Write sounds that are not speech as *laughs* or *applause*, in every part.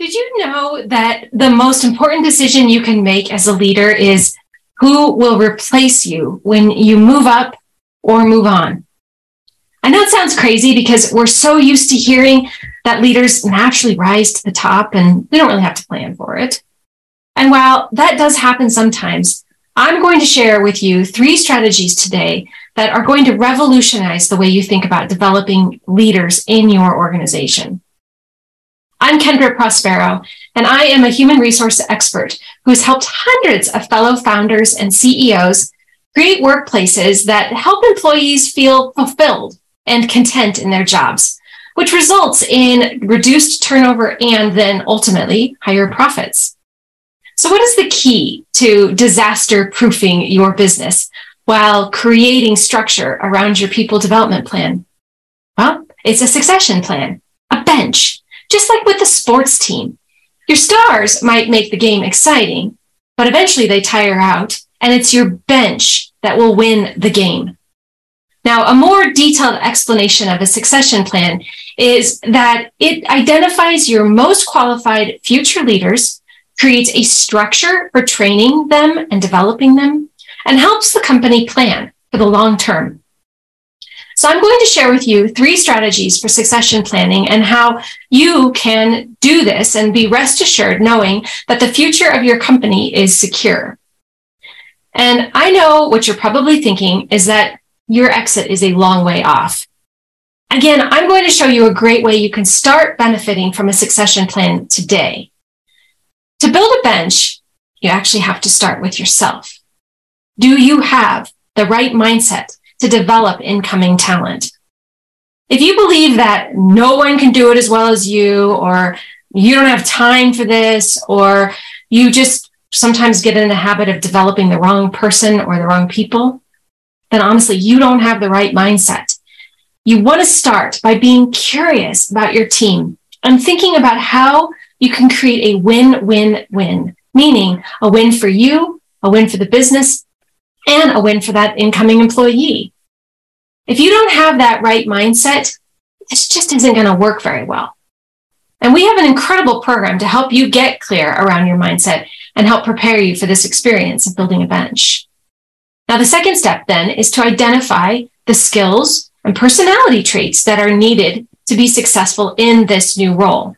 Did you know that the most important decision you can make as a leader is who will replace you when you move up or move on? I know it sounds crazy because we're so used to hearing that leaders naturally rise to the top and we don't really have to plan for it. And while that does happen sometimes, I'm going to share with you three strategies today that are going to revolutionize the way you think about developing leaders in your organization. I'm Kendra Prospero, and I am a human resource expert who's helped hundreds of fellow founders and CEOs create workplaces that help employees feel fulfilled and content in their jobs, which results in reduced turnover and then ultimately higher profits. So, what is the key to disaster proofing your business while creating structure around your people development plan? Well, it's a succession plan, a bench just like with the sports team. Your stars might make the game exciting, but eventually they tire out, and it's your bench that will win the game. Now, a more detailed explanation of a succession plan is that it identifies your most qualified future leaders, creates a structure for training them and developing them, and helps the company plan for the long term. So I'm going to share with you three strategies for succession planning and how you can do this and be rest assured knowing that the future of your company is secure. And I know what you're probably thinking is that your exit is a long way off. Again, I'm going to show you a great way you can start benefiting from a succession plan today. To build a bench, you actually have to start with yourself. Do you have the right mindset to develop incoming talent. If you believe that no one can do it as well as you, or you don't have time for this, or you just sometimes get in the habit of developing the wrong person or the wrong people, then honestly, you don't have the right mindset. You want to start by being curious about your team and thinking about how you can create a win win win, meaning a win for you, a win for the business, and a win for that incoming employee. If you don't have that right mindset, this just isn't going to work very well. And we have an incredible program to help you get clear around your mindset and help prepare you for this experience of building a bench. Now, the second step then is to identify the skills and personality traits that are needed to be successful in this new role.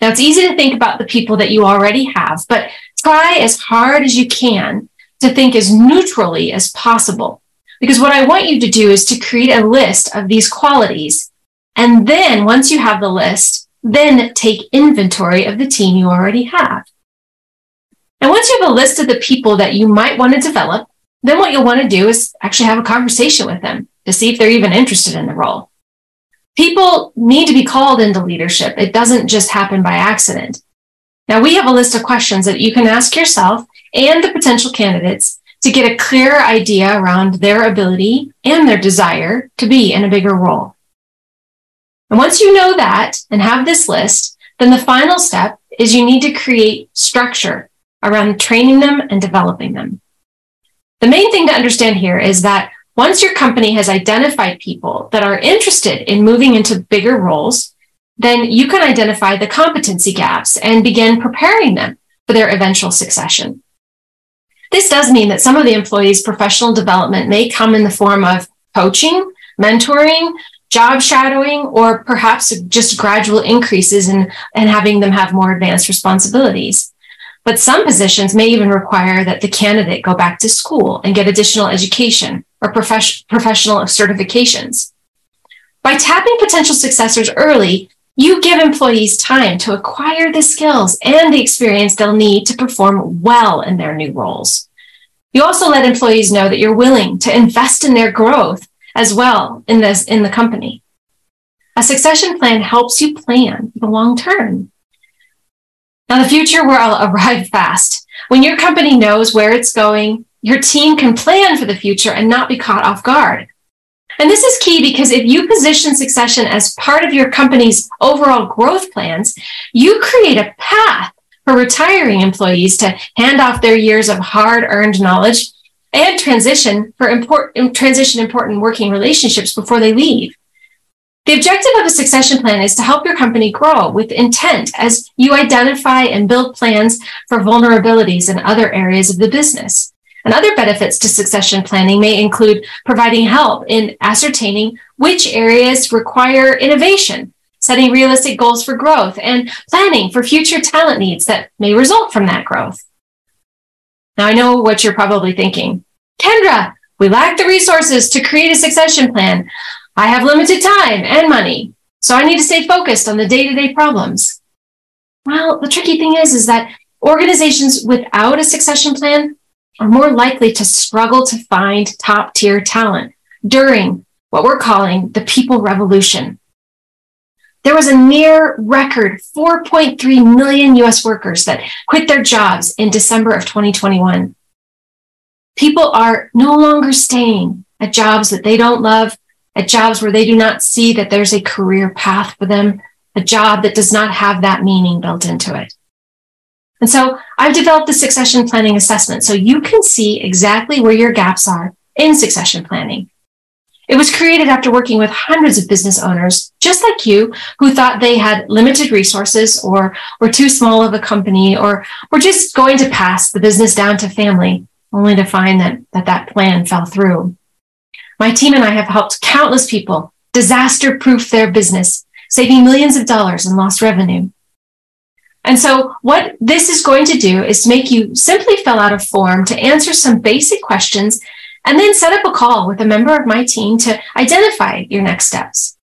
Now, it's easy to think about the people that you already have, but try as hard as you can to think as neutrally as possible. Because what I want you to do is to create a list of these qualities. And then once you have the list, then take inventory of the team you already have. And once you have a list of the people that you might want to develop, then what you'll want to do is actually have a conversation with them to see if they're even interested in the role. People need to be called into leadership. It doesn't just happen by accident. Now, we have a list of questions that you can ask yourself and the potential candidates to get a clear idea around their ability and their desire to be in a bigger role. And once you know that and have this list, then the final step is you need to create structure around training them and developing them. The main thing to understand here is that once your company has identified people that are interested in moving into bigger roles, then you can identify the competency gaps and begin preparing them for their eventual succession. This does mean that some of the employees' professional development may come in the form of coaching, mentoring, job shadowing, or perhaps just gradual increases in, in having them have more advanced responsibilities. But some positions may even require that the candidate go back to school and get additional education or profes- professional certifications. By tapping potential successors early, you give employees time to acquire the skills and the experience they'll need to perform well in their new roles. You also let employees know that you're willing to invest in their growth as well in this in the company. A succession plan helps you plan the long term. Now the future will *laughs* arrive fast. When your company knows where it's going, your team can plan for the future and not be caught off guard. And this is key because if you position succession as part of your company's overall growth plans, you create a path for retiring employees to hand off their years of hard earned knowledge and transition for important transition important working relationships before they leave. The objective of a succession plan is to help your company grow with intent as you identify and build plans for vulnerabilities in other areas of the business. And other benefits to succession planning may include providing help in ascertaining which areas require innovation, setting realistic goals for growth, and planning for future talent needs that may result from that growth. Now, I know what you're probably thinking. Kendra, we lack the resources to create a succession plan. I have limited time and money, so I need to stay focused on the day to day problems. Well, the tricky thing is, is that organizations without a succession plan are more likely to struggle to find top tier talent during what we're calling the people revolution. There was a near record 4.3 million US workers that quit their jobs in December of 2021. People are no longer staying at jobs that they don't love at jobs where they do not see that there's a career path for them, a job that does not have that meaning built into it. And so I've developed the succession planning assessment so you can see exactly where your gaps are in succession planning. It was created after working with hundreds of business owners, just like you, who thought they had limited resources or were too small of a company or were just going to pass the business down to family, only to find that that, that plan fell through. My team and I have helped countless people disaster proof their business, saving millions of dollars in lost revenue. And so, what this is going to do is make you simply fill out a form to answer some basic questions and then set up a call with a member of my team to identify your next steps.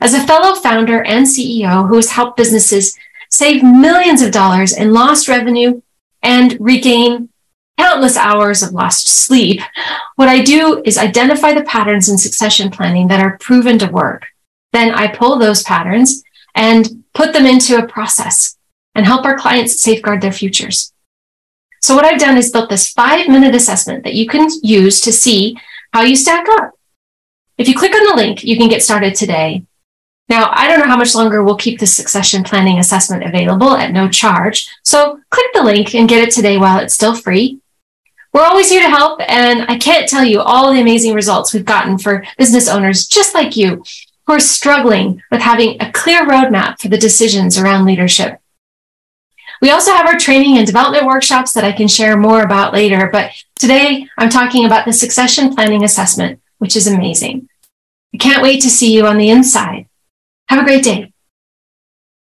As a fellow founder and CEO who has helped businesses save millions of dollars in lost revenue and regain countless hours of lost sleep, what I do is identify the patterns in succession planning that are proven to work. Then I pull those patterns and put them into a process and help our clients safeguard their futures. So what I've done is built this five minute assessment that you can use to see how you stack up. If you click on the link, you can get started today. Now, I don't know how much longer we'll keep the succession planning assessment available at no charge. So click the link and get it today while it's still free. We're always here to help, and I can't tell you all the amazing results we've gotten for business owners just like you who are struggling with having a clear roadmap for the decisions around leadership. We also have our training and development workshops that I can share more about later, but today I'm talking about the succession planning assessment, which is amazing. I can't wait to see you on the inside. Have a great day.